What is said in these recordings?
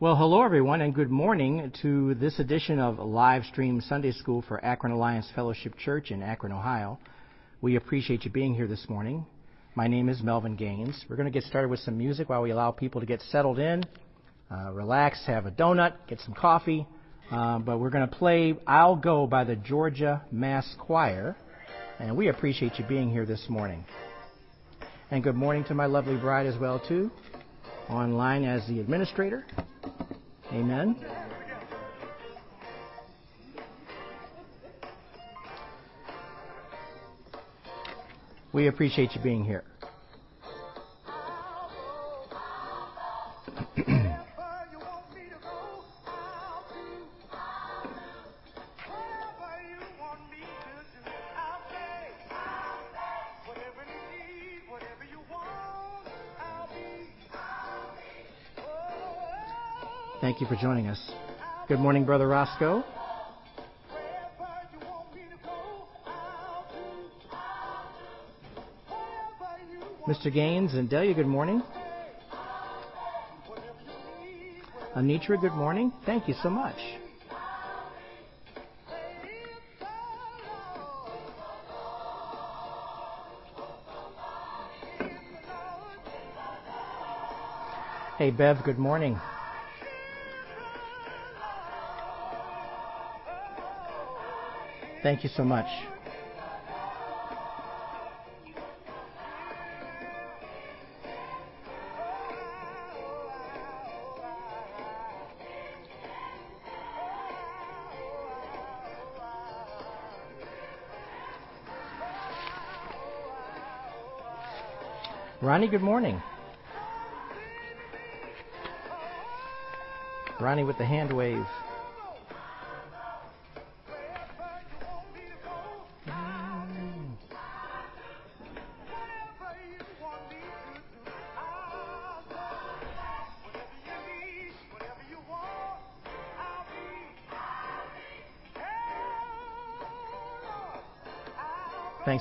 Well, hello everyone, and good morning to this edition of Live Stream Sunday School for Akron Alliance Fellowship Church in Akron, Ohio. We appreciate you being here this morning. My name is Melvin Gaines. We're going to get started with some music while we allow people to get settled in, uh, relax, have a donut, get some coffee. Uh, but we're going to play I'll Go by the Georgia Mass Choir, and we appreciate you being here this morning. And good morning to my lovely bride as well, too, online as the administrator. Amen. We appreciate you being here. Thank you for joining us. Good morning, Brother Roscoe. Mr. Gaines and Delia, good morning. Anitra, good morning. Thank you so much. Hey, Bev, good morning. Thank you so much. Ronnie, good morning. Ronnie with the hand wave.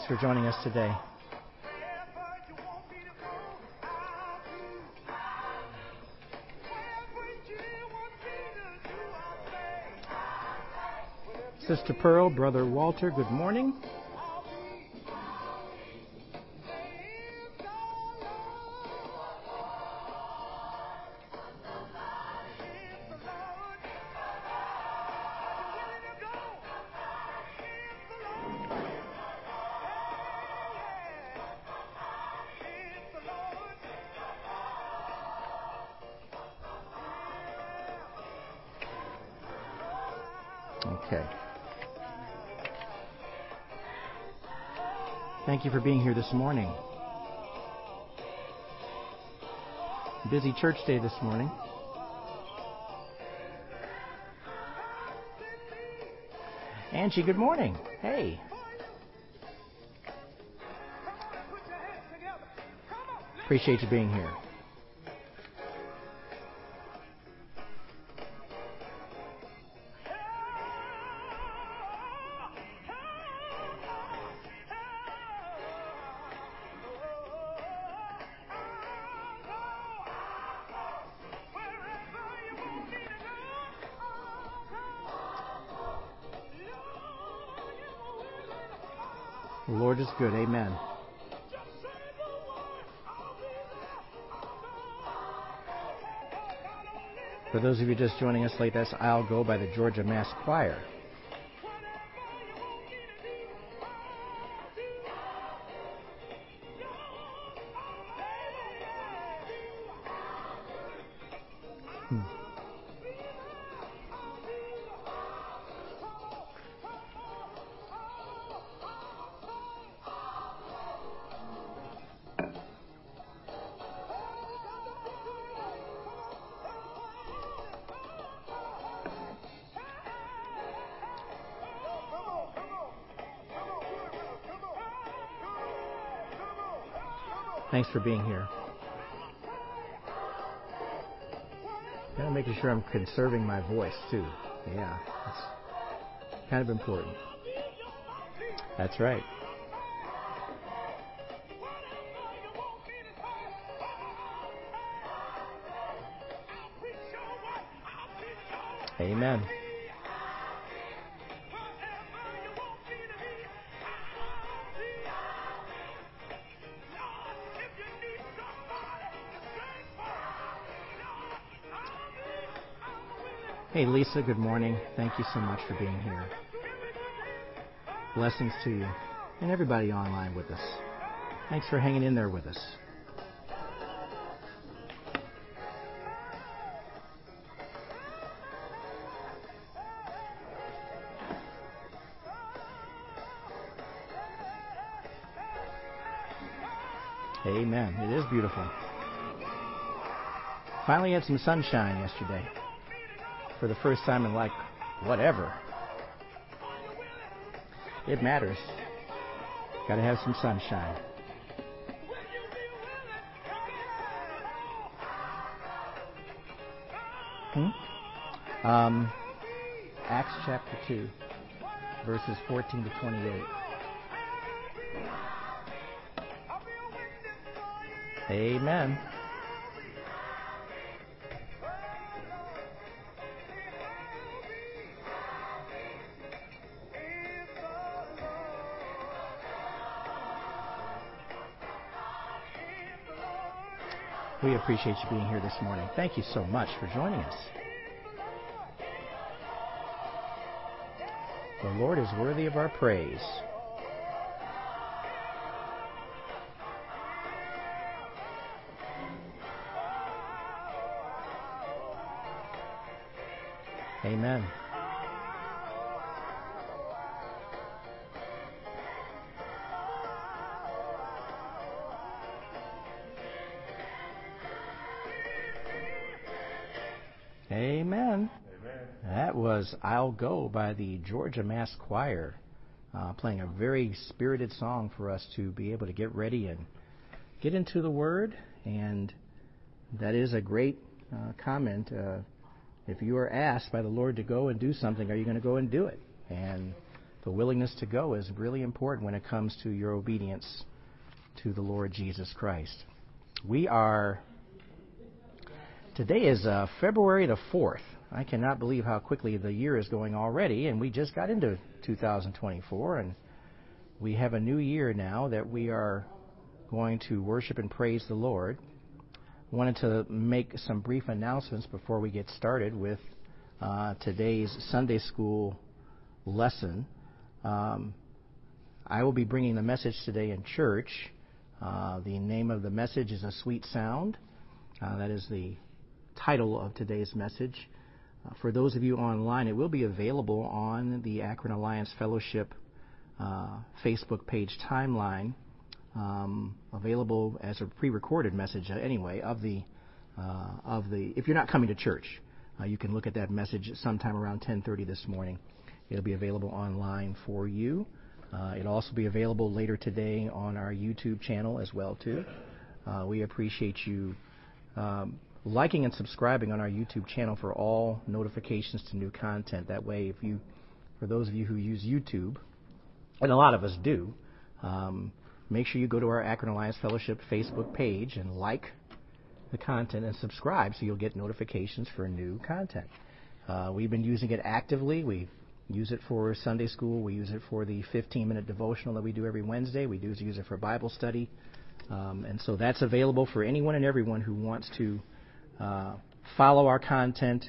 For joining us today. Sister Pearl, Brother Walter, good morning. You for being here this morning. Busy church day this morning. Angie, good morning. Hey. Appreciate you being here. Good. Amen. For those of you just joining us late, that's I'll Go by the Georgia Mass Choir. For being here. Kind of making sure I'm conserving my voice too. Yeah, that's kind of important. That's right. Amen. Hey, Lisa, good morning. Thank you so much for being here. Blessings to you and everybody online with us. Thanks for hanging in there with us. Amen. It is beautiful. Finally had some sunshine yesterday. For the first time in like whatever. It matters. Got to have some sunshine. Hmm? Um, Acts chapter 2, verses 14 to 28. Amen. Appreciate you being here this morning. Thank you so much for joining us. The Lord is worthy of our praise. I'll Go by the Georgia Mass Choir, uh, playing a very spirited song for us to be able to get ready and get into the Word. And that is a great uh, comment. Uh, if you are asked by the Lord to go and do something, are you going to go and do it? And the willingness to go is really important when it comes to your obedience to the Lord Jesus Christ. We are, today is uh, February the 4th. I cannot believe how quickly the year is going already, and we just got into 2024, and we have a new year now that we are going to worship and praise the Lord wanted to make some brief announcements before we get started with uh, today's Sunday school lesson. Um, I will be bringing the message today in church. Uh, the name of the message is A Sweet Sound. Uh, that is the title of today's message. Uh, for those of you online, it will be available on the Akron Alliance Fellowship uh, Facebook page timeline um, available as a pre-recorded message uh, anyway of the uh, of the. If you're not coming to church, uh, you can look at that message sometime around 10:30 this morning. It'll be available online for you. Uh, it'll also be available later today on our YouTube channel as well too. We appreciate you um, liking and subscribing on our YouTube channel for all notifications to new content. That way, if you, for those of you who use YouTube, and a lot of us do, um, make sure you go to our Akron Alliance Fellowship Facebook page and like the content and subscribe so you'll get notifications for new content. Uh, we've been using it actively. We use it for Sunday school. We use it for the 15 minute devotional that we do every Wednesday. We do use it for Bible study. Um, and so that's available for anyone and everyone who wants to uh, follow our content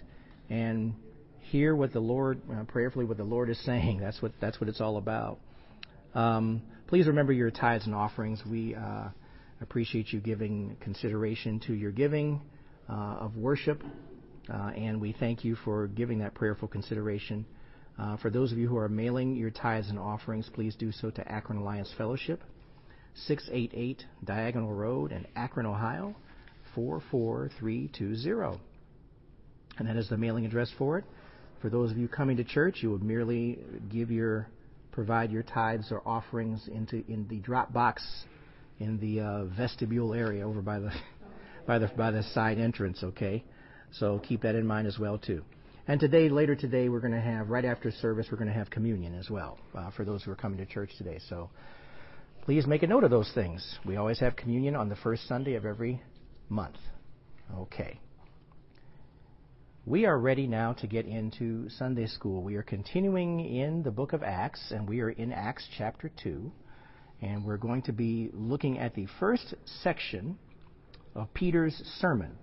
and hear what the Lord, uh, prayerfully, what the Lord is saying. That's what, that's what it's all about. Um, please remember your tithes and offerings. We uh, appreciate you giving consideration to your giving uh, of worship, uh, and we thank you for giving that prayerful consideration. For those of you who are mailing your tithes and offerings, please do so to Akron Alliance Fellowship, 688 Diagonal Road in Akron, Ohio, 44320. And that is the mailing address for it. For those of you coming to church, you would merely give your provide your tithes or offerings into in the drop box in the uh, vestibule area over by the by the by the side entrance. Okay, so keep that in mind as well too. And today, later today, we're going to have right after service, we're going to have communion as well uh, for those who are coming to church today. So please make a note of those things. We always have communion on the first Sunday of every month. Okay. we are ready now to get into Sunday school. We are continuing in the book of Acts, and we are in Acts chapter 2. And we're going to be looking at the first section of Peter's sermon.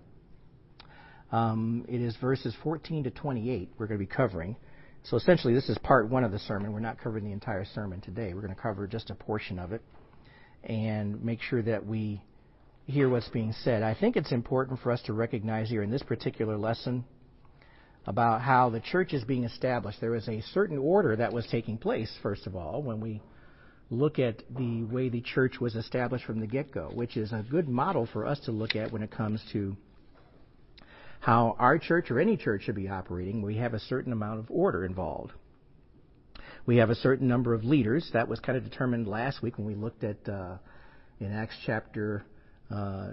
Um, it is verses 14 to 28 we're going to be covering. So essentially, this is part one of the sermon. We're not covering the entire sermon today. We're going to cover just a portion of it and make sure that we hear what's being said. I think it's important for us to recognize here in this particular lesson about how the church is being established. There is a certain order that was taking place, first of all, when we look at the way the church was established from the get go, which is a good model for us to look at when it comes to how our church or any church should be operating. We have a certain amount of order involved. We have a certain number of leaders. That was kind of determined last week when we looked at uh, in Acts chapter uh,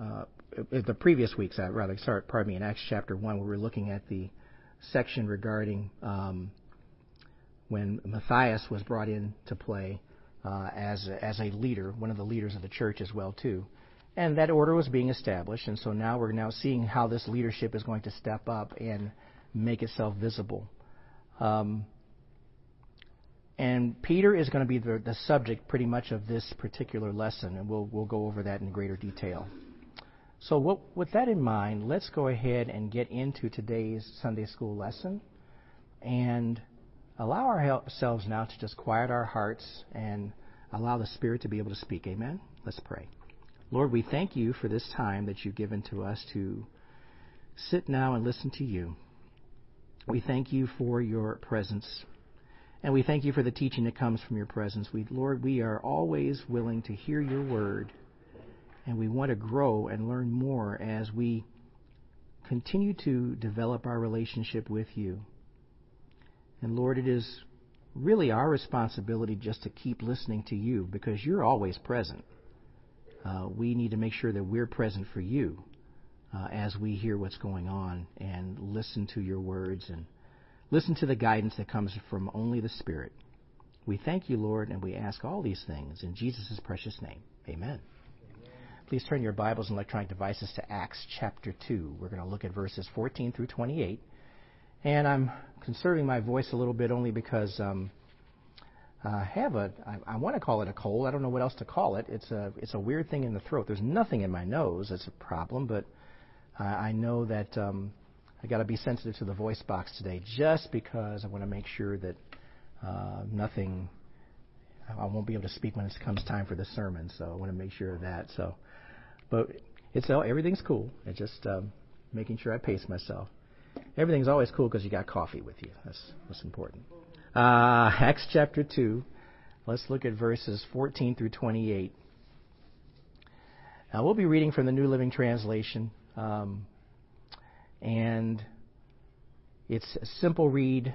uh, the previous weeks, uh, rather, sorry, pardon me, in Acts chapter 1, we were looking at the section regarding um, when Matthias was brought into play uh, as, as a leader, one of the leaders of the church as well, too. And that order was being established, and so now we're now seeing how this leadership is going to step up and make itself visible. Um, and Peter is going to be the, the subject pretty much of this particular lesson, and we'll, we'll go over that in greater detail. So, what, with that in mind, let's go ahead and get into today's Sunday school lesson and allow ourselves now to just quiet our hearts and allow the Spirit to be able to speak. Amen? Let's pray. Lord, we thank you for this time that you've given to us to sit now and listen to you. We thank you for your presence. And we thank you for the teaching that comes from your presence. We, Lord, we are always willing to hear your word, and we want to grow and learn more as we continue to develop our relationship with you. And Lord, it is really our responsibility just to keep listening to you because you're always present. Uh, we need to make sure that we're present for you uh, as we hear what's going on and listen to your words and Listen to the guidance that comes from only the Spirit. We thank you, Lord, and we ask all these things in Jesus' precious name. Amen. Please turn your Bibles and electronic devices to Acts chapter 2. We're going to look at verses 14 through 28. And I'm conserving my voice a little bit only because um, I have a, I, I want to call it a cold. I don't know what else to call it. It's a, it's a weird thing in the throat. There's nothing in my nose that's a problem, but I know that um, I got to be sensitive to the voice box today, just because I want to make sure that uh, nothing. I won't be able to speak when it comes time for the sermon, so I want to make sure of that. So, but it's all everything's cool. It's just um, making sure I pace myself. Everything's always cool because you got coffee with you. That's what's important. Uh, Acts chapter two. Let's look at verses 14 through 28. Now we'll be reading from the New Living Translation. Um, and it's a simple read.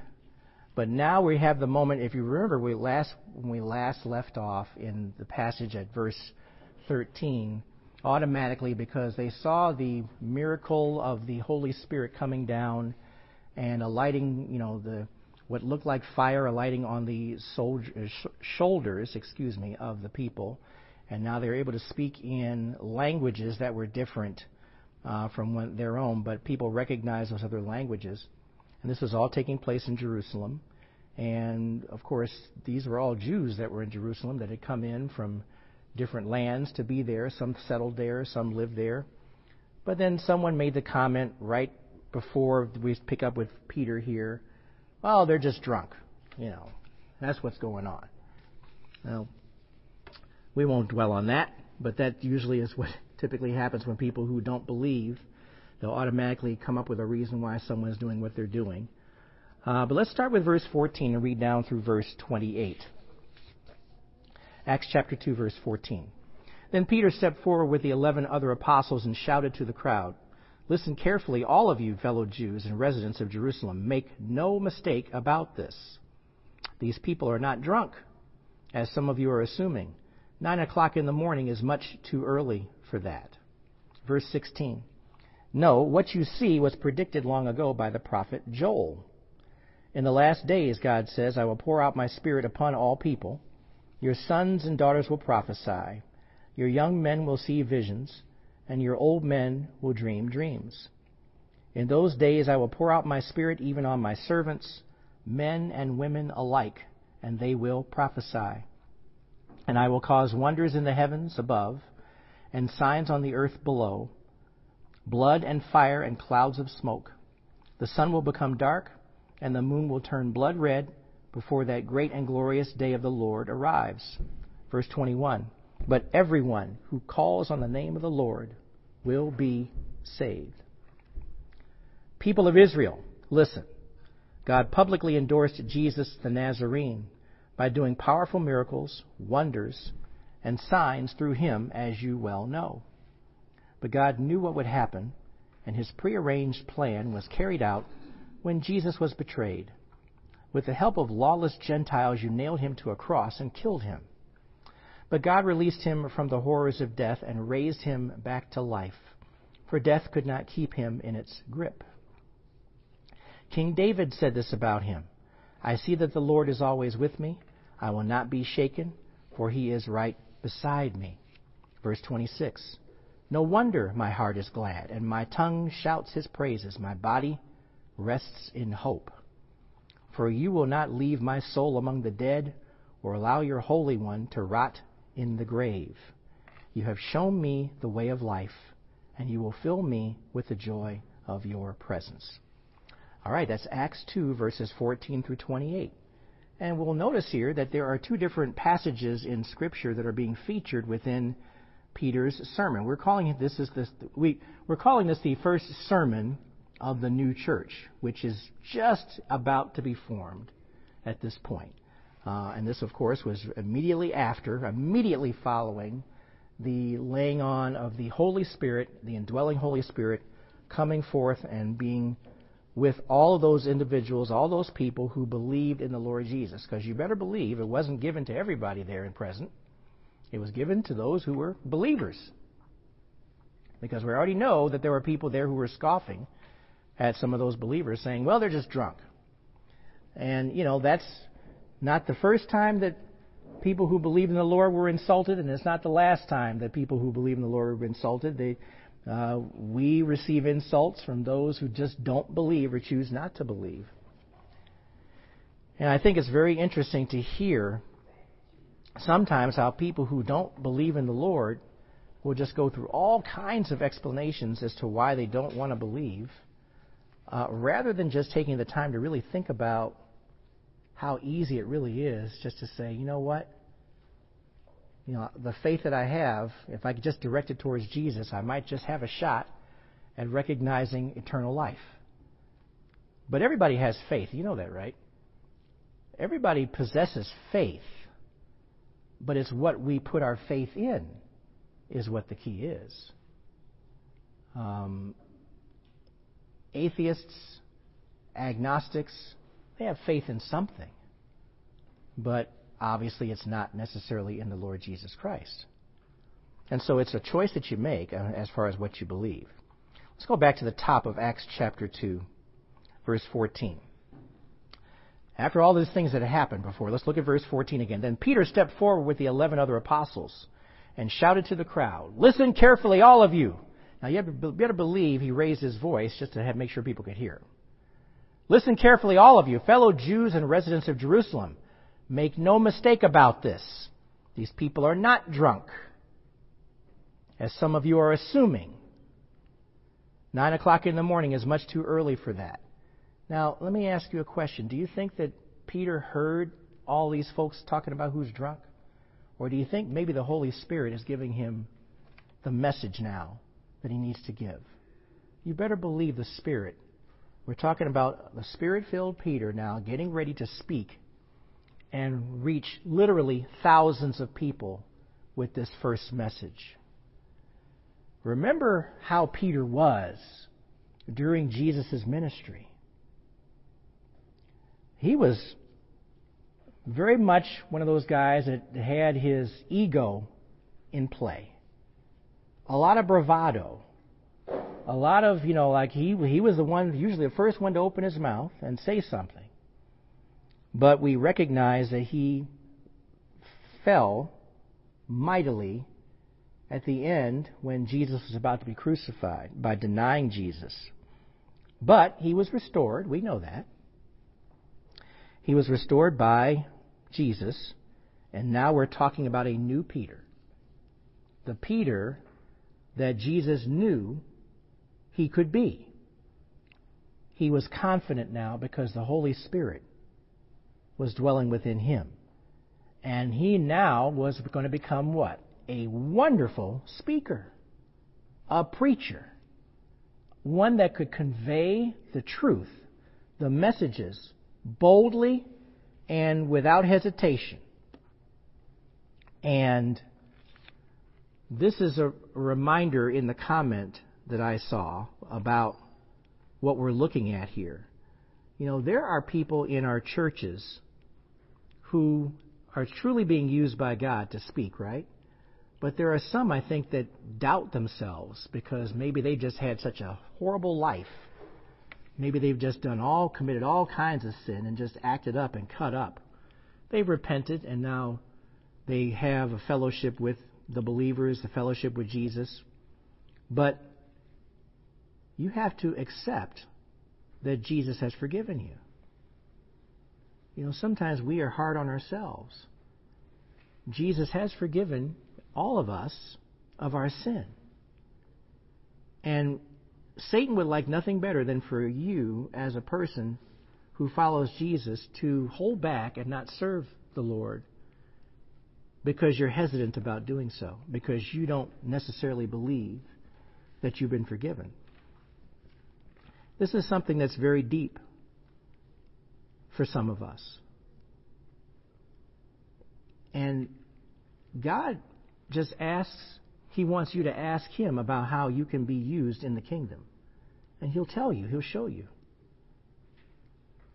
But now we have the moment. If you remember, we last when we last left off in the passage at verse 13, automatically because they saw the miracle of the Holy Spirit coming down and alighting, you know, the what looked like fire alighting on the soldier, uh, sh- shoulders, excuse me, of the people, and now they're able to speak in languages that were different uh, from one, their own, but people recognize those other languages. And this was all taking place in Jerusalem. And of course, these were all Jews that were in Jerusalem that had come in from different lands to be there. Some settled there, some lived there. But then someone made the comment right before we pick up with Peter here well, they're just drunk. You know, that's what's going on. Now, we won't dwell on that, but that usually is what typically happens when people who don't believe, they'll automatically come up with a reason why someone is doing what they're doing. Uh, but let's start with verse 14 and read down through verse 28. Acts chapter 2, verse 14. Then Peter stepped forward with the eleven other apostles and shouted to the crowd, Listen carefully, all of you fellow Jews and residents of Jerusalem. Make no mistake about this. These people are not drunk, as some of you are assuming. Nine o'clock in the morning is much too early for that. Verse 16. No, what you see was predicted long ago by the prophet Joel. In the last days, God says, I will pour out my spirit upon all people. Your sons and daughters will prophesy. Your young men will see visions, and your old men will dream dreams. In those days I will pour out my Spirit even on my servants, men and women alike, and they will prophesy. And I will cause wonders in the heavens above, and signs on the earth below blood and fire and clouds of smoke. The sun will become dark, and the moon will turn blood red before that great and glorious day of the Lord arrives. Verse 21 But everyone who calls on the name of the Lord will be saved. People of Israel, listen. God publicly endorsed Jesus the Nazarene by doing powerful miracles, wonders, and signs through him, as you well know. But God knew what would happen, and his prearranged plan was carried out when Jesus was betrayed. With the help of lawless Gentiles, you nailed him to a cross and killed him. But God released him from the horrors of death and raised him back to life, for death could not keep him in its grip. King David said this about him I see that the Lord is always with me. I will not be shaken, for he is right beside me. Verse 26. No wonder my heart is glad, and my tongue shouts his praises. My body rests in hope. For you will not leave my soul among the dead, or allow your Holy One to rot in the grave. You have shown me the way of life, and you will fill me with the joy of your presence. All right, that's Acts 2, verses 14 through 28. And we'll notice here that there are two different passages in Scripture that are being featured within Peter's sermon. We're calling this is this we we're calling this the first sermon of the new church, which is just about to be formed at this point. Uh, and this, of course, was immediately after, immediately following the laying on of the Holy Spirit, the indwelling Holy Spirit, coming forth and being with all of those individuals, all those people who believed in the Lord Jesus. Because you better believe it wasn't given to everybody there and present. It was given to those who were believers. Because we already know that there were people there who were scoffing at some of those believers, saying, well, they're just drunk. And, you know, that's not the first time that people who believe in the Lord were insulted, and it's not the last time that people who believe in the Lord were insulted. They, uh, we receive insults from those who just don't believe or choose not to believe. And I think it's very interesting to hear sometimes how people who don't believe in the Lord will just go through all kinds of explanations as to why they don't want to believe, uh, rather than just taking the time to really think about how easy it really is just to say, you know what? You know, the faith that I have, if I could just direct it towards Jesus, I might just have a shot at recognizing eternal life. But everybody has faith. You know that, right? Everybody possesses faith but it's what we put our faith in is what the key is. Um, atheists, agnostics, they have faith in something, but obviously it's not necessarily in the Lord Jesus Christ. And so it's a choice that you make uh, as far as what you believe. Let's go back to the top of Acts chapter 2, verse 14. After all these things that had happened before, let's look at verse 14 again. Then Peter stepped forward with the eleven other apostles and shouted to the crowd, Listen carefully, all of you. Now you better believe he raised his voice just to have, make sure people could hear. Listen carefully, all of you, fellow Jews and residents of Jerusalem. Make no mistake about this. These people are not drunk, as some of you are assuming. Nine o'clock in the morning is much too early for that. Now, let me ask you a question. Do you think that Peter heard all these folks talking about who's drunk? Or do you think maybe the Holy Spirit is giving him the message now that he needs to give? You better believe the Spirit. We're talking about the Spirit filled Peter now getting ready to speak and reach literally thousands of people with this first message. Remember how Peter was during Jesus' ministry he was very much one of those guys that had his ego in play. A lot of bravado. A lot of, you know, like he he was the one usually the first one to open his mouth and say something. But we recognize that he fell mightily at the end when Jesus was about to be crucified by denying Jesus But he was restored. We know that. He was restored by Jesus. And now we're talking about a new Peter. The Peter that Jesus knew he could be. He was confident now because the Holy Spirit was dwelling within him. And he now was going to become what? A wonderful speaker, a preacher, one that could convey the truth, the messages, boldly and without hesitation. And this is a reminder in the comment that I saw about what we're looking at here. You know, there are people in our churches who are truly being used by God to speak, right? But there are some, I think, that doubt themselves because maybe they just had such a horrible life. Maybe they've just done all, committed all kinds of sin and just acted up and cut up. They've repented and now they have a fellowship with the believers, the fellowship with Jesus. But you have to accept that Jesus has forgiven you. You know, sometimes we are hard on ourselves. Jesus has forgiven all of us of our sin. And Satan would like nothing better than for you, as a person who follows Jesus, to hold back and not serve the Lord because you're hesitant about doing so, because you don't necessarily believe that you've been forgiven. This is something that's very deep for some of us. And God just asks, He wants you to ask Him about how you can be used in the kingdom. And He'll tell you, He'll show you.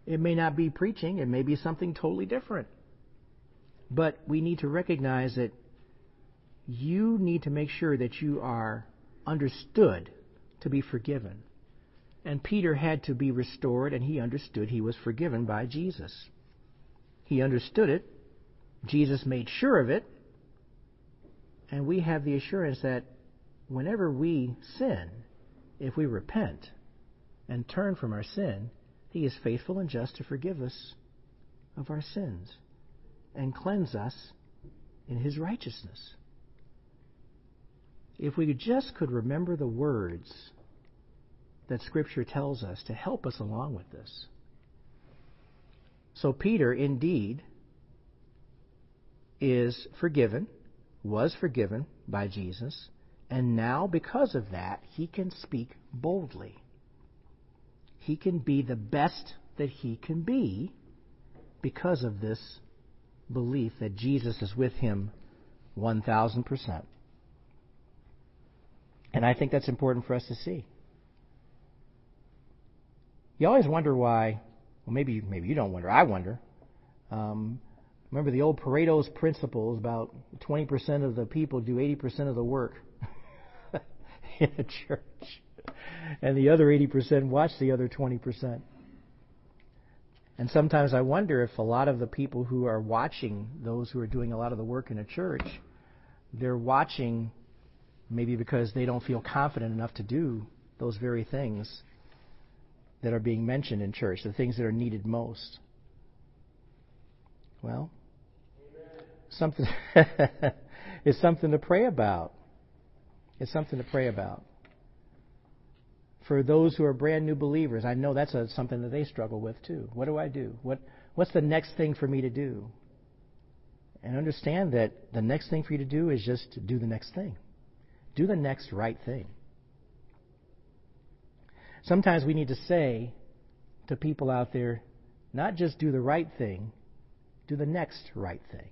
It may not be preaching, it may be something totally different. But we need to recognize that you need to make sure that you are understood to be forgiven. And Peter had to be restored, and he understood he was forgiven by Jesus. He understood it. Jesus made sure of it. And we have the assurance that whenever we sin, if we repent and turn from our sin, he is faithful and just to forgive us of our sins and cleanse us in his righteousness. If we just could remember the words that Scripture tells us to help us along with this. So, Peter indeed is forgiven, was forgiven by Jesus, and now, because of that, he can speak boldly. He can be the best that he can be because of this belief that Jesus is with him 1,000%. And I think that's important for us to see. You always wonder why, well, maybe, maybe you don't wonder, I wonder. Um, remember the old Pareto's principle about 20% of the people do 80% of the work in a church. And the other 80% watch the other 20%. And sometimes I wonder if a lot of the people who are watching those who are doing a lot of the work in a church, they're watching maybe because they don't feel confident enough to do those very things that are being mentioned in church, the things that are needed most. Well, something it's something to pray about. It's something to pray about for those who are brand new believers, I know that's a, something that they struggle with too. What do I do? What, what's the next thing for me to do? And understand that the next thing for you to do is just do the next thing. Do the next right thing. Sometimes we need to say to people out there, not just do the right thing, do the next right thing.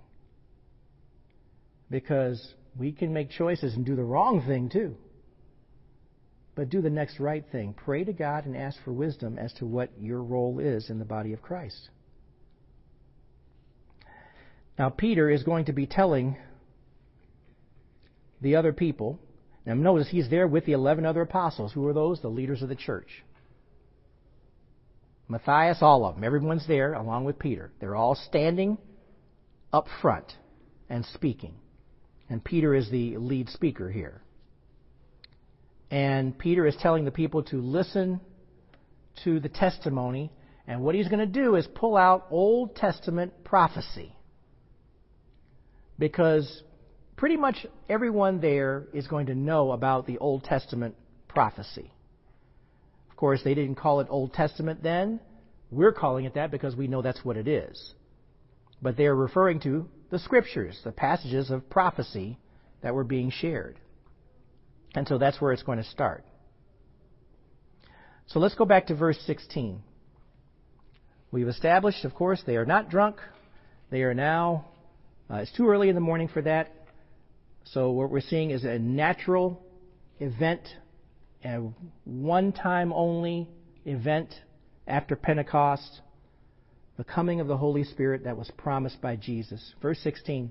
Because we can make choices and do the wrong thing too but do the next right thing. Pray to God and ask for wisdom as to what your role is in the body of Christ. Now, Peter is going to be telling the other people. Now, notice he's there with the 11 other apostles. Who are those? The leaders of the church. Matthias, all of them. Everyone's there along with Peter. They're all standing up front and speaking. And Peter is the lead speaker here. And Peter is telling the people to listen to the testimony, and what he's going to do is pull out Old Testament prophecy. Because pretty much everyone there is going to know about the Old Testament prophecy. Of course, they didn't call it Old Testament then. We're calling it that because we know that's what it is. But they are referring to the scriptures, the passages of prophecy that were being shared. And so that's where it's going to start. So let's go back to verse 16. We've established, of course, they are not drunk. They are now, uh, it's too early in the morning for that. So what we're seeing is a natural event, a one time only event after Pentecost, the coming of the Holy Spirit that was promised by Jesus. Verse 16.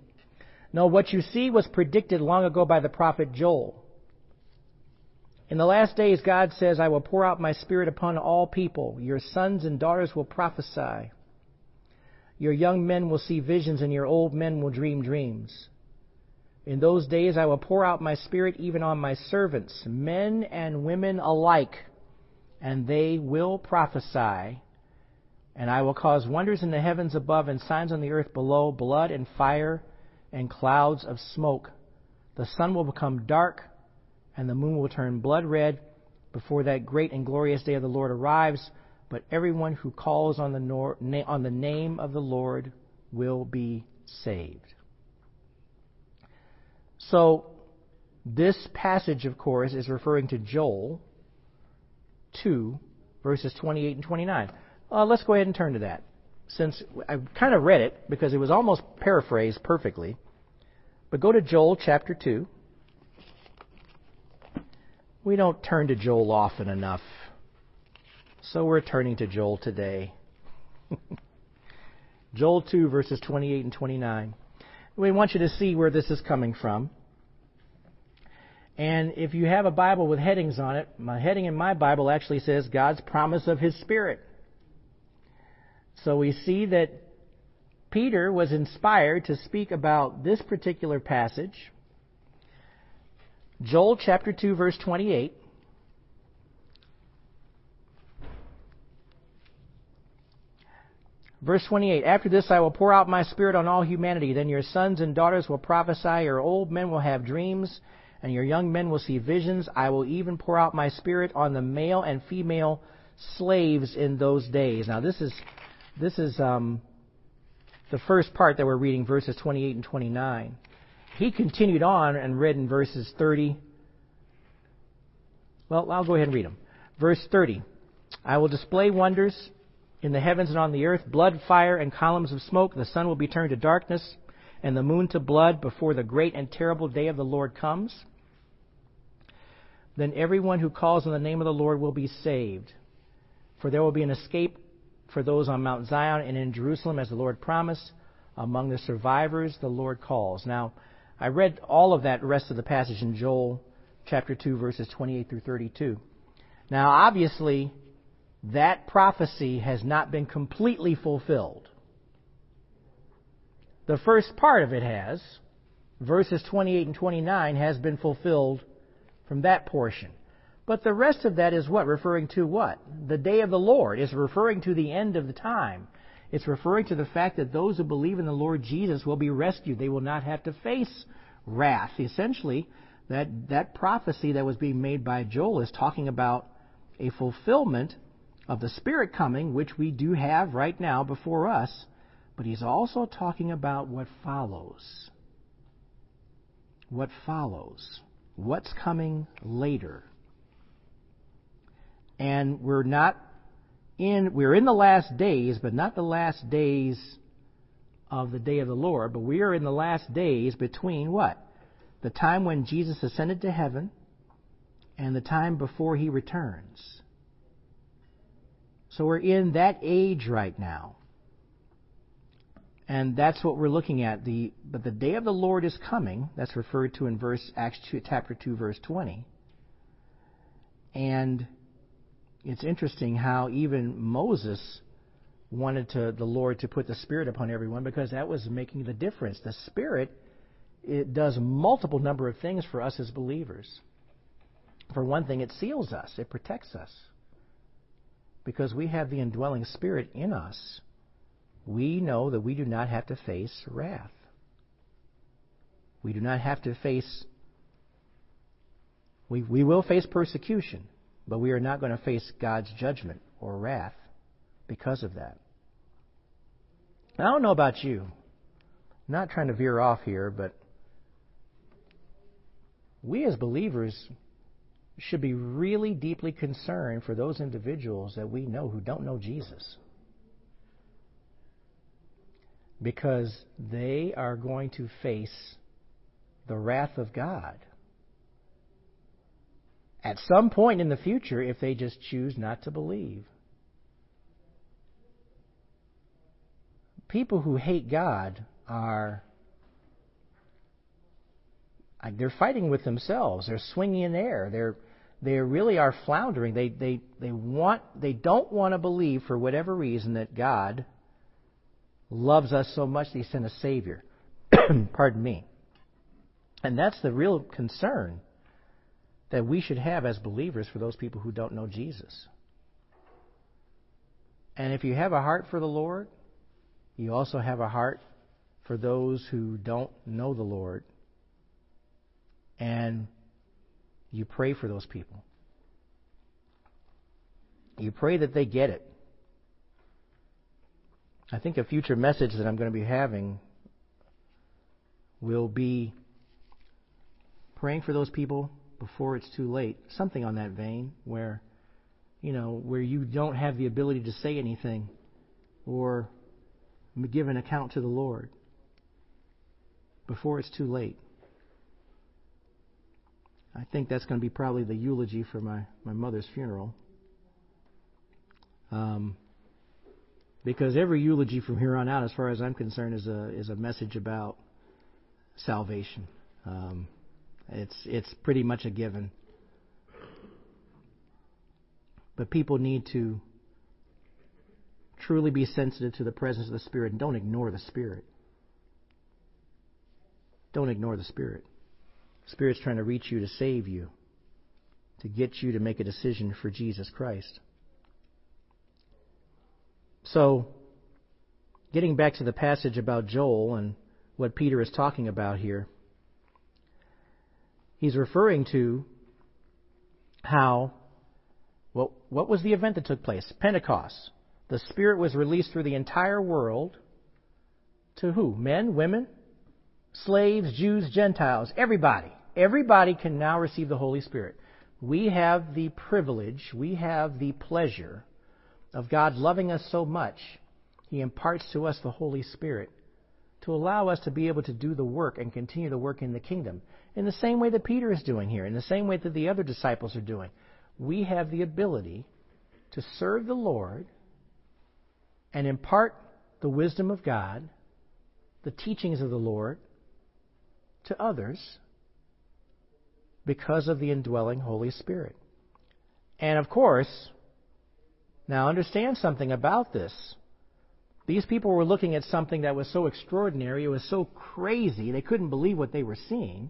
No, what you see was predicted long ago by the prophet Joel. In the last days, God says, I will pour out my spirit upon all people. Your sons and daughters will prophesy. Your young men will see visions, and your old men will dream dreams. In those days, I will pour out my spirit even on my servants, men and women alike, and they will prophesy. And I will cause wonders in the heavens above and signs on the earth below, blood and fire and clouds of smoke. The sun will become dark and the moon will turn blood red before that great and glorious day of the Lord arrives. But everyone who calls on the, nor- on the name of the Lord will be saved. So, this passage, of course, is referring to Joel 2, verses 28 and 29. Uh, let's go ahead and turn to that. Since I kind of read it because it was almost paraphrased perfectly. But go to Joel chapter 2. We don't turn to Joel often enough. So we're turning to Joel today. Joel 2, verses 28 and 29. We want you to see where this is coming from. And if you have a Bible with headings on it, my heading in my Bible actually says God's promise of His Spirit. So we see that Peter was inspired to speak about this particular passage Joel chapter 2, verse 28. Verse 28 After this I will pour out my spirit on all humanity. Then your sons and daughters will prophesy, your old men will have dreams, and your young men will see visions. I will even pour out my spirit on the male and female slaves in those days. Now, this is, this is um, the first part that we're reading, verses 28 and 29 he continued on and read in verses 30. Well, I'll go ahead and read them. Verse 30 I will display wonders in the heavens and on the earth blood, fire, and columns of smoke. The sun will be turned to darkness and the moon to blood before the great and terrible day of the Lord comes. Then everyone who calls on the name of the Lord will be saved. For there will be an escape for those on Mount Zion and in Jerusalem, as the Lord promised. Among the survivors, the Lord calls. Now, I read all of that rest of the passage in Joel chapter 2, verses 28 through 32. Now, obviously, that prophecy has not been completely fulfilled. The first part of it has. Verses 28 and 29 has been fulfilled from that portion. But the rest of that is what? Referring to what? The day of the Lord is referring to the end of the time. It's referring to the fact that those who believe in the Lord Jesus will be rescued. They will not have to face wrath. Essentially, that, that prophecy that was being made by Joel is talking about a fulfillment of the Spirit coming, which we do have right now before us, but he's also talking about what follows. What follows. What's coming later. And we're not in, we're in the last days, but not the last days of the day of the Lord, but we are in the last days between what? The time when Jesus ascended to heaven and the time before he returns. So we're in that age right now. And that's what we're looking at. The, but the day of the Lord is coming. That's referred to in verse Acts 2, chapter 2, verse 20. And it's interesting how even Moses wanted to, the Lord to put the Spirit upon everyone because that was making the difference. The Spirit it does multiple number of things for us as believers. For one thing, it seals us, it protects us. Because we have the indwelling Spirit in us, we know that we do not have to face wrath. We do not have to face, we, we will face persecution, but we are not going to face God's judgment or wrath because of that. I don't know about you. I'm not trying to veer off here, but we as believers should be really deeply concerned for those individuals that we know who don't know Jesus. Because they are going to face the wrath of God at some point in the future if they just choose not to believe. People who hate God are uh, they're fighting with themselves. They're swinging in air. They're they really are floundering. They they they want they don't want to believe for whatever reason that God loves us so much that He sent a Savior. Pardon me. And that's the real concern that we should have as believers for those people who don't know Jesus. And if you have a heart for the Lord, you also have a heart for those who don't know the Lord. And you pray for those people. You pray that they get it. I think a future message that I'm going to be having will be praying for those people before it's too late. Something on that vein where, you know, where you don't have the ability to say anything or give an account to the Lord before it's too late. I think that's going to be probably the eulogy for my, my mother's funeral. Um, because every eulogy from here on out, as far as I'm concerned, is a is a message about salvation. Um, it's it's pretty much a given. But people need to truly be sensitive to the presence of the Spirit and don't ignore the Spirit. Don't ignore the Spirit. Spirit's trying to reach you to save you, to get you to make a decision for Jesus Christ. So, getting back to the passage about Joel and what Peter is talking about here, he's referring to how, well, what was the event that took place? Pentecost. The Spirit was released through the entire world to who? Men, women, slaves, Jews, Gentiles, everybody. Everybody can now receive the Holy Spirit. We have the privilege, we have the pleasure of God loving us so much, He imparts to us the Holy Spirit to allow us to be able to do the work and continue the work in the kingdom in the same way that Peter is doing here, in the same way that the other disciples are doing. We have the ability to serve the Lord and impart the wisdom of God, the teachings of the Lord, to others because of the indwelling Holy Spirit. And of course, now understand something about this. These people were looking at something that was so extraordinary, it was so crazy, they couldn't believe what they were seeing.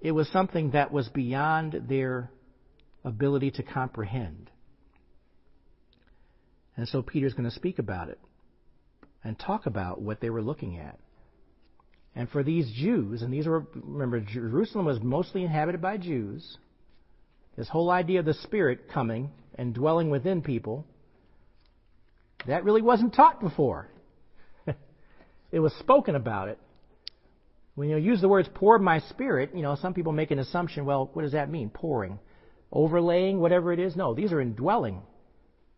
It was something that was beyond their ability to comprehend. And so Peter's going to speak about it and talk about what they were looking at. And for these Jews, and these were, remember, Jerusalem was mostly inhabited by Jews. This whole idea of the Spirit coming and dwelling within people, that really wasn't taught before. it was spoken about it. When you use the words pour my spirit, you know, some people make an assumption, well, what does that mean? Pouring. Overlaying, whatever it is. No, these are indwelling.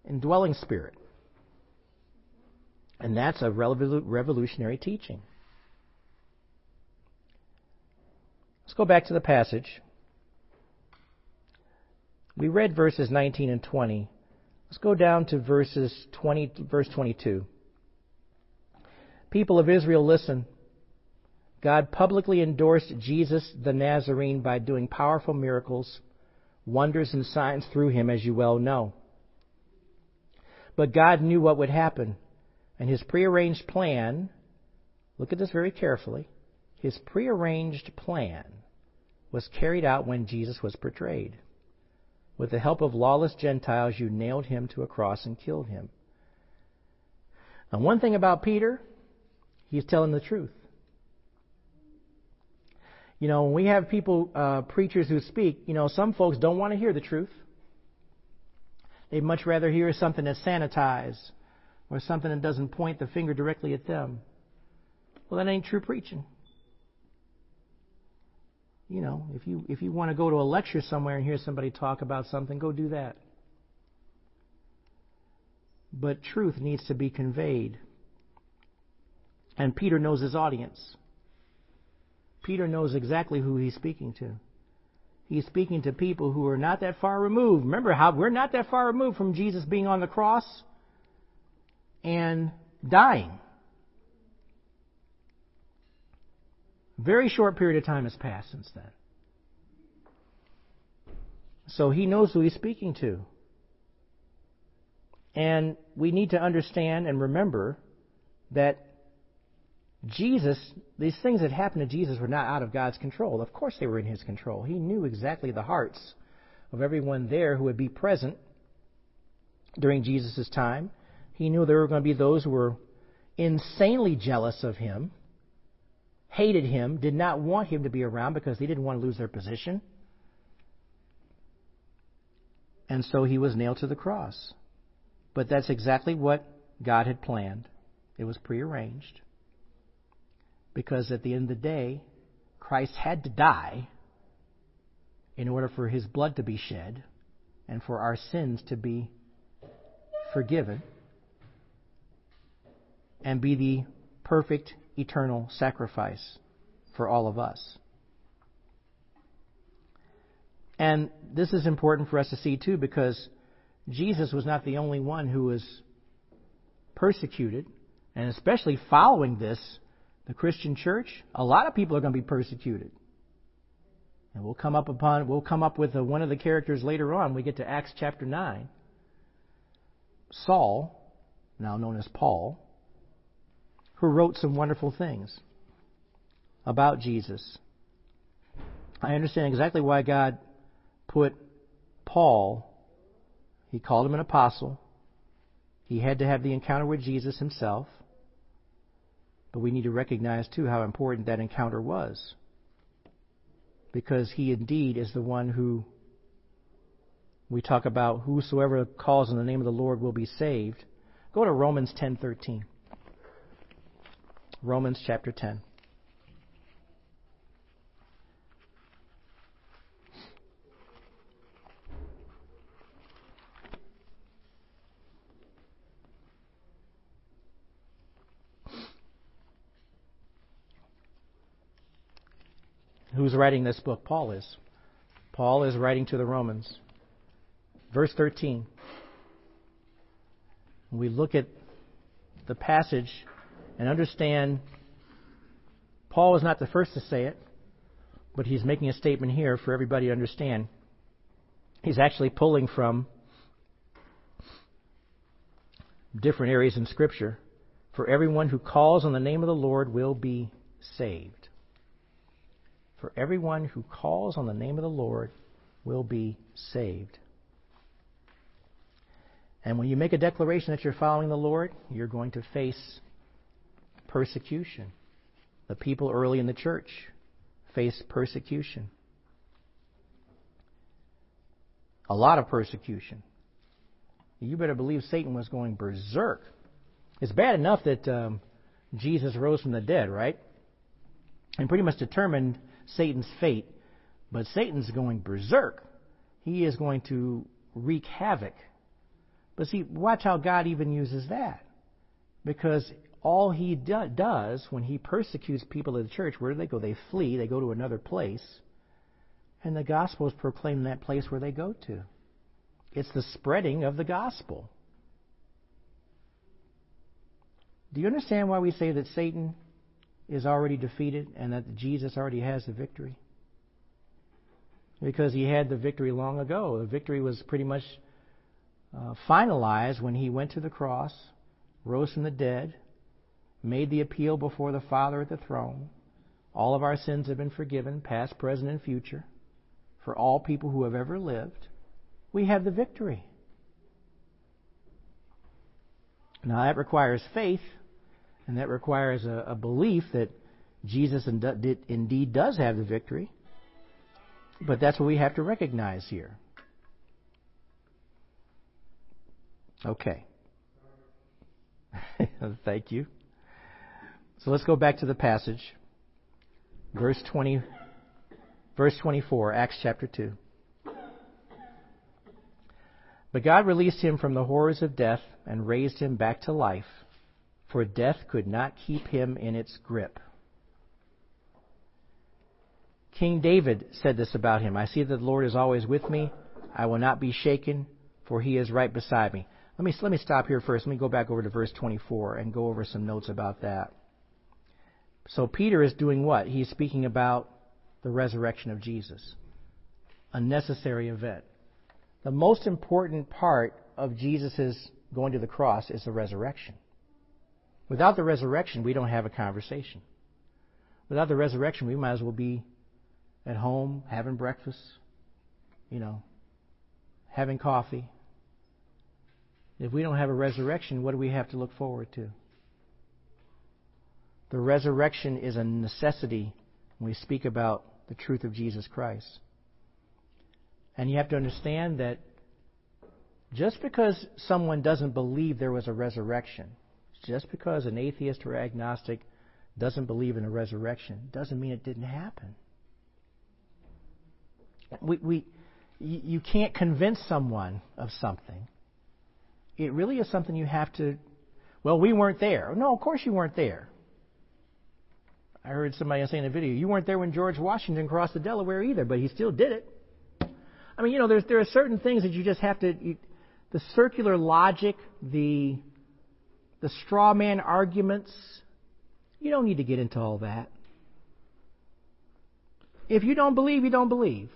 Indwelling spirit. And that's a revolutionary teaching. Let's go back to the passage. We read verses 19 and 20. Let's go down to verses 20, verse 22. People of Israel, listen. God publicly endorsed Jesus the Nazarene by doing powerful miracles, wonders, and signs through him, as you well know. But God knew what would happen, and his prearranged plan, look at this very carefully, his prearranged plan was carried out when Jesus was portrayed. With the help of lawless Gentiles, you nailed him to a cross and killed him. Now, one thing about Peter, he's telling the truth. You know, when we have people, uh, preachers who speak, you know, some folks don't want to hear the truth. They'd much rather hear something that's sanitized or something that doesn't point the finger directly at them. Well, that ain't true preaching. You know, if you if you want to go to a lecture somewhere and hear somebody talk about something, go do that. But truth needs to be conveyed. And Peter knows his audience. Peter knows exactly who he's speaking to. He's speaking to people who are not that far removed. Remember how we're not that far removed from Jesus being on the cross and dying. Very short period of time has passed since then. So he knows who he's speaking to. And we need to understand and remember that Jesus, these things that happened to Jesus were not out of God's control. Of course they were in his control. He knew exactly the hearts of everyone there who would be present during Jesus' time. He knew there were going to be those who were insanely jealous of him, hated him, did not want him to be around because they didn't want to lose their position. And so he was nailed to the cross. But that's exactly what God had planned. It was prearranged. Because at the end of the day, Christ had to die in order for his blood to be shed and for our sins to be forgiven and be the perfect eternal sacrifice for all of us. And this is important for us to see too because Jesus was not the only one who was persecuted, and especially following this, the Christian church, a lot of people are going to be persecuted. And we'll come up upon we'll come up with a, one of the characters later on. We get to Acts chapter 9. Saul, now known as Paul, who wrote some wonderful things about Jesus. I understand exactly why God put Paul, he called him an apostle. He had to have the encounter with Jesus himself. But we need to recognize, too, how important that encounter was. Because he indeed is the one who we talk about whosoever calls on the name of the Lord will be saved. Go to Romans 10:13. Romans chapter 10. Who's writing this book? Paul is. Paul is writing to the Romans. Verse 13. We look at the passage and understand Paul is not the first to say it, but he's making a statement here for everybody to understand. He's actually pulling from different areas in Scripture. For everyone who calls on the name of the Lord will be saved. For everyone who calls on the name of the Lord will be saved. And when you make a declaration that you're following the Lord, you're going to face persecution. The people early in the church faced persecution. A lot of persecution. You better believe Satan was going berserk. It's bad enough that um, Jesus rose from the dead, right? And pretty much determined Satan's fate. But Satan's going berserk. He is going to wreak havoc. But see, watch how God even uses that. Because all he do- does when he persecutes people of the church, where do they go? They flee, they go to another place. And the gospel is proclaimed in that place where they go to. It's the spreading of the gospel. Do you understand why we say that Satan is already defeated and that Jesus already has the victory? Because he had the victory long ago. The victory was pretty much uh, finalized when he went to the cross, rose from the dead, made the appeal before the Father at the throne. All of our sins have been forgiven, past, present, and future, for all people who have ever lived. we have the victory. Now, that requires faith, and that requires a, a belief that Jesus indeed does have the victory. But that's what we have to recognize here. Okay. Thank you. So let's go back to the passage. Verse 20 verse 24, Acts chapter 2. But God released him from the horrors of death and raised him back to life, for death could not keep him in its grip. King David said this about him I see that the Lord is always with me. I will not be shaken, for he is right beside me. Let me, let me stop here first. Let me go back over to verse 24 and go over some notes about that. So Peter is doing what? He's speaking about the resurrection of Jesus, a necessary event. The most important part of Jesus' going to the cross is the resurrection. Without the resurrection, we don't have a conversation. Without the resurrection, we might as well be at home having breakfast, you know, having coffee. If we don't have a resurrection, what do we have to look forward to? The resurrection is a necessity when we speak about the truth of Jesus Christ. And you have to understand that just because someone doesn't believe there was a resurrection, just because an atheist or agnostic doesn't believe in a resurrection, doesn't mean it didn't happen. We, we, you can't convince someone of something. It really is something you have to. Well, we weren't there. No, of course you weren't there. I heard somebody say in a video, you weren't there when George Washington crossed the Delaware either, but he still did it. I mean, you know, there's, there are certain things that you just have to. You, the circular logic, the the straw man arguments. You don't need to get into all that. If you don't believe, you don't believe.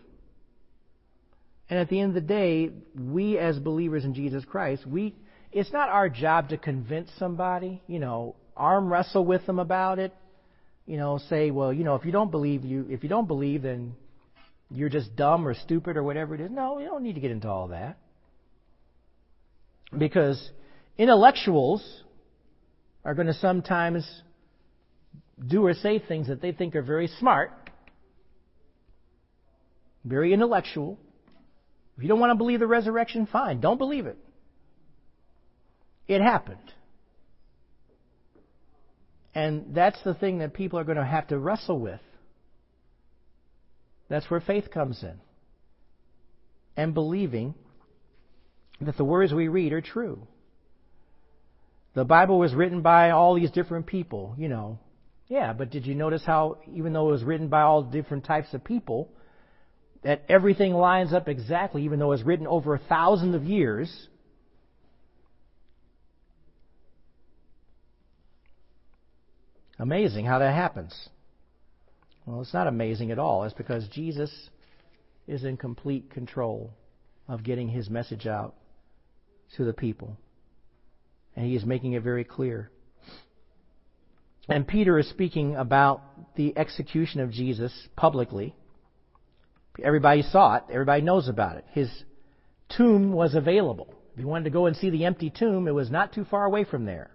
And at the end of the day, we as believers in Jesus Christ, we it's not our job to convince somebody, you know, arm wrestle with them about it, you know, say, well, you know, if you don't believe you if you don't believe then you're just dumb or stupid or whatever it is. No, you don't need to get into all that. Because intellectuals are going to sometimes do or say things that they think are very smart, very intellectual, if you don't want to believe the resurrection, fine. Don't believe it. It happened. And that's the thing that people are going to have to wrestle with. That's where faith comes in. And believing that the words we read are true. The Bible was written by all these different people, you know. Yeah, but did you notice how, even though it was written by all different types of people, that everything lines up exactly, even though it's written over a thousand of years. Amazing how that happens. Well, it's not amazing at all. It's because Jesus is in complete control of getting his message out to the people. And he is making it very clear. And Peter is speaking about the execution of Jesus publicly. Everybody saw it. Everybody knows about it. His tomb was available. If you wanted to go and see the empty tomb, it was not too far away from there.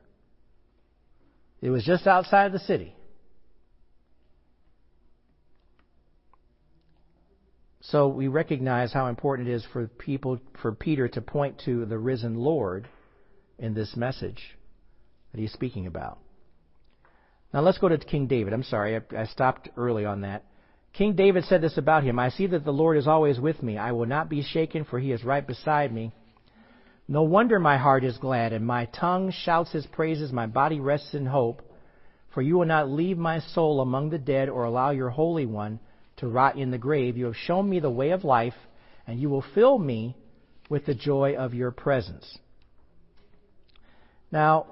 It was just outside the city. So we recognize how important it is for people, for Peter to point to the risen Lord in this message that he's speaking about. Now let's go to King David. I'm sorry, I, I stopped early on that. King David said this about him I see that the Lord is always with me. I will not be shaken, for he is right beside me. No wonder my heart is glad, and my tongue shouts his praises. My body rests in hope. For you will not leave my soul among the dead or allow your Holy One to rot in the grave. You have shown me the way of life, and you will fill me with the joy of your presence. Now,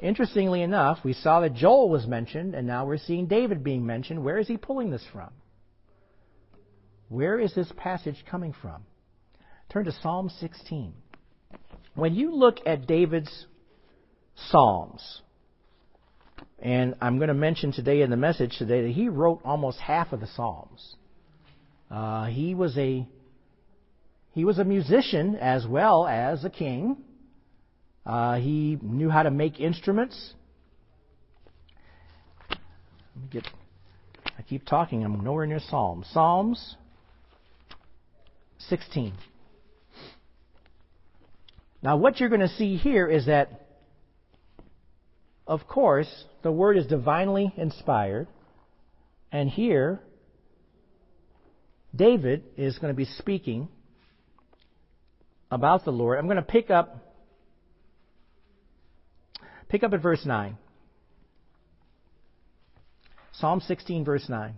interestingly enough, we saw that Joel was mentioned, and now we're seeing David being mentioned. Where is he pulling this from? Where is this passage coming from? Turn to Psalm 16. When you look at David's Psalms, and I'm going to mention today in the message today that he wrote almost half of the Psalms. Uh, he was a he was a musician as well as a king. Uh, he knew how to make instruments. Get, I keep talking. I'm nowhere near Psalms. Psalms 16. Now, what you're going to see here is that, of course, the word is divinely inspired. And here, David is going to be speaking about the Lord. I'm going to pick up pick up at verse 9. Psalm 16 verse 9.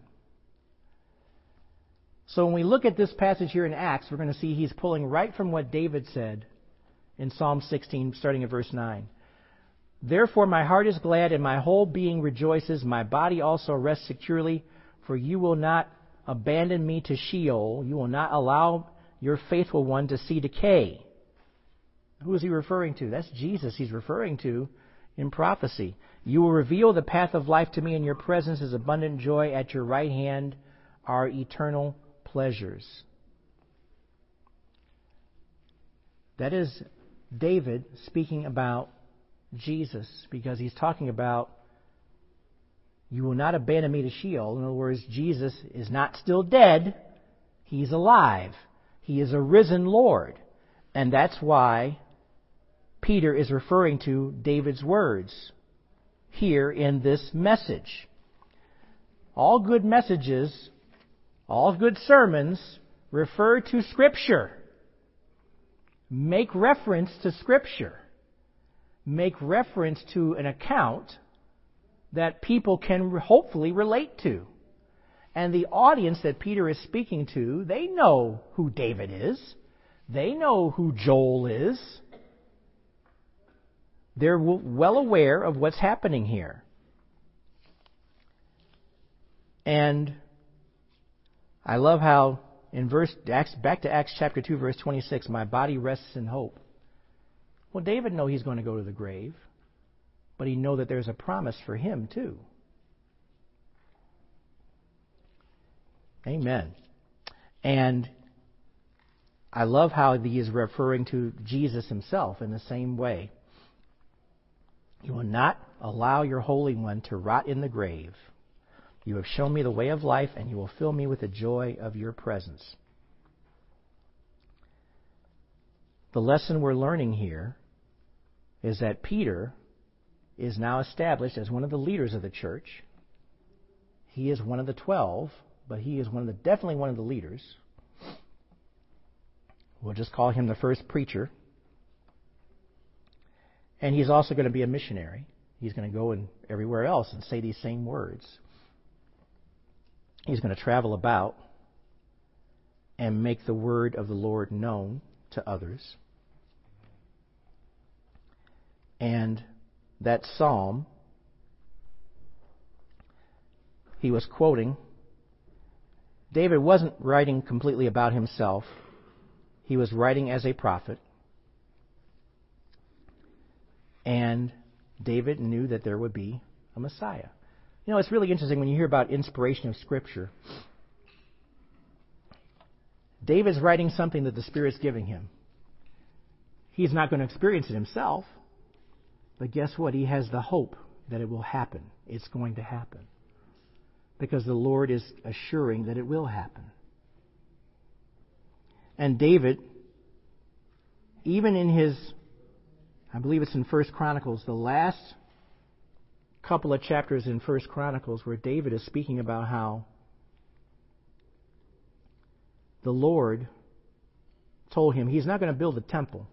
So when we look at this passage here in Acts, we're going to see he's pulling right from what David said in Psalm 16 starting at verse 9. Therefore my heart is glad and my whole being rejoices, my body also rests securely, for you will not abandon me to Sheol, you will not allow your faithful one to see decay. Who is he referring to? That's Jesus he's referring to in prophecy. You will reveal the path of life to me, and your presence is abundant joy. At your right hand are eternal pleasures. That is David speaking about Jesus because he's talking about you will not abandon me to Sheol. In other words, Jesus is not still dead, he's alive. He is a risen Lord. And that's why Peter is referring to David's words here in this message. All good messages, all good sermons refer to Scripture. Make reference to Scripture. Make reference to an account that people can hopefully relate to. And the audience that Peter is speaking to, they know who David is. They know who Joel is. They're well aware of what's happening here. And I love how in verse back to Acts chapter 2 verse 26 my body rests in hope. Well David know he's going to go to the grave but he know that there's a promise for him too. Amen. And I love how he is referring to Jesus himself in the same way. You will not allow your Holy One to rot in the grave. You have shown me the way of life, and you will fill me with the joy of your presence. The lesson we're learning here is that Peter is now established as one of the leaders of the church. He is one of the twelve, but he is one of the definitely one of the leaders. We'll just call him the first preacher. And he's also going to be a missionary. He's going to go in everywhere else and say these same words. He's going to travel about and make the word of the Lord known to others. And that psalm he was quoting, David wasn't writing completely about himself. He was writing as a prophet. And David knew that there would be a Messiah. You know, it's really interesting when you hear about inspiration of Scripture. David's writing something that the Spirit's giving him. He's not going to experience it himself. But guess what? He has the hope that it will happen. It's going to happen. Because the Lord is assuring that it will happen. And David, even in his, I believe it's in First Chronicles, the last couple of chapters in First Chronicles where David is speaking about how the Lord told him he's not going to build a temple.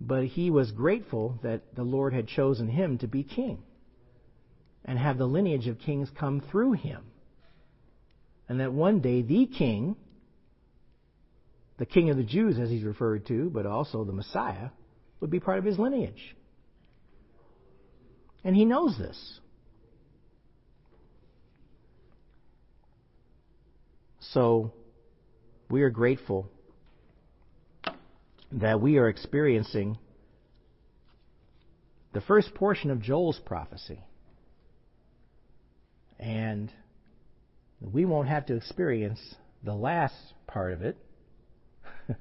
But he was grateful that the Lord had chosen him to be king and have the lineage of kings come through him. And that one day the king, the king of the Jews as he's referred to, but also the Messiah, would be part of his lineage. And he knows this. So we are grateful that we are experiencing the first portion of Joel's prophecy. And we won't have to experience the last part of it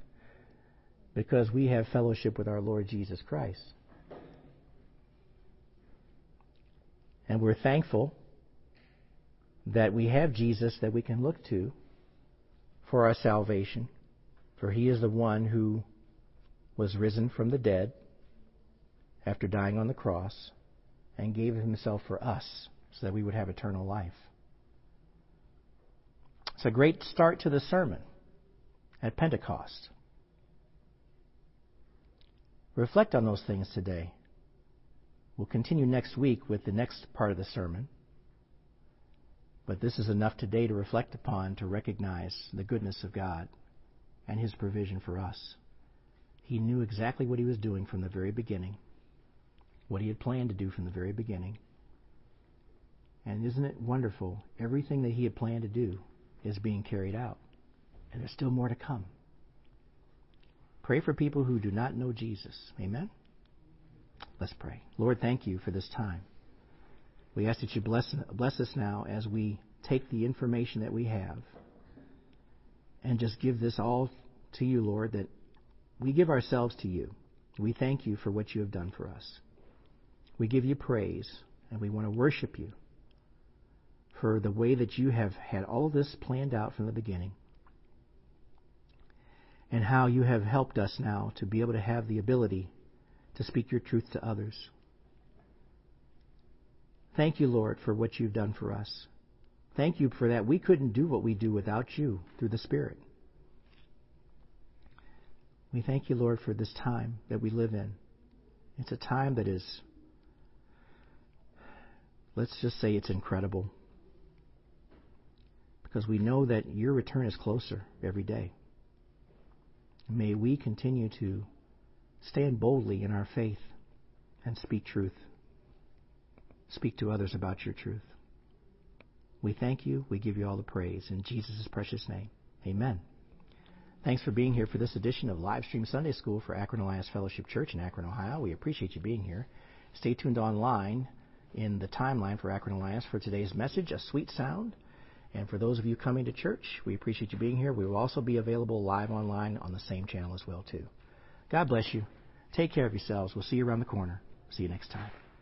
because we have fellowship with our Lord Jesus Christ. And we're thankful that we have Jesus that we can look to for our salvation, for he is the one who was risen from the dead after dying on the cross and gave himself for us so that we would have eternal life. It's a great start to the sermon at Pentecost. Reflect on those things today. We'll continue next week with the next part of the sermon. But this is enough today to reflect upon, to recognize the goodness of God and His provision for us. He knew exactly what He was doing from the very beginning, what He had planned to do from the very beginning. And isn't it wonderful? Everything that He had planned to do is being carried out. And there's still more to come. Pray for people who do not know Jesus. Amen? Let's pray. Lord, thank you for this time. We ask that you bless, bless us now as we take the information that we have and just give this all to you, Lord, that we give ourselves to you. We thank you for what you have done for us. We give you praise and we want to worship you for the way that you have had all this planned out from the beginning and how you have helped us now to be able to have the ability to speak your truth to others. Thank you, Lord, for what you've done for us. Thank you for that. We couldn't do what we do without you through the Spirit. We thank you, Lord, for this time that we live in. It's a time that is, let's just say it's incredible. Because we know that your return is closer every day. May we continue to stand boldly in our faith and speak truth. Speak to others about your truth. We thank you. We give you all the praise. In Jesus' precious name, amen. Thanks for being here for this edition of Livestream Sunday School for Akron Alliance Fellowship Church in Akron, Ohio. We appreciate you being here. Stay tuned online in the timeline for Akron Alliance for today's message, A Sweet Sound. And for those of you coming to church, we appreciate you being here. We will also be available live online on the same channel as well too. God bless you. Take care of yourselves. We'll see you around the corner. See you next time.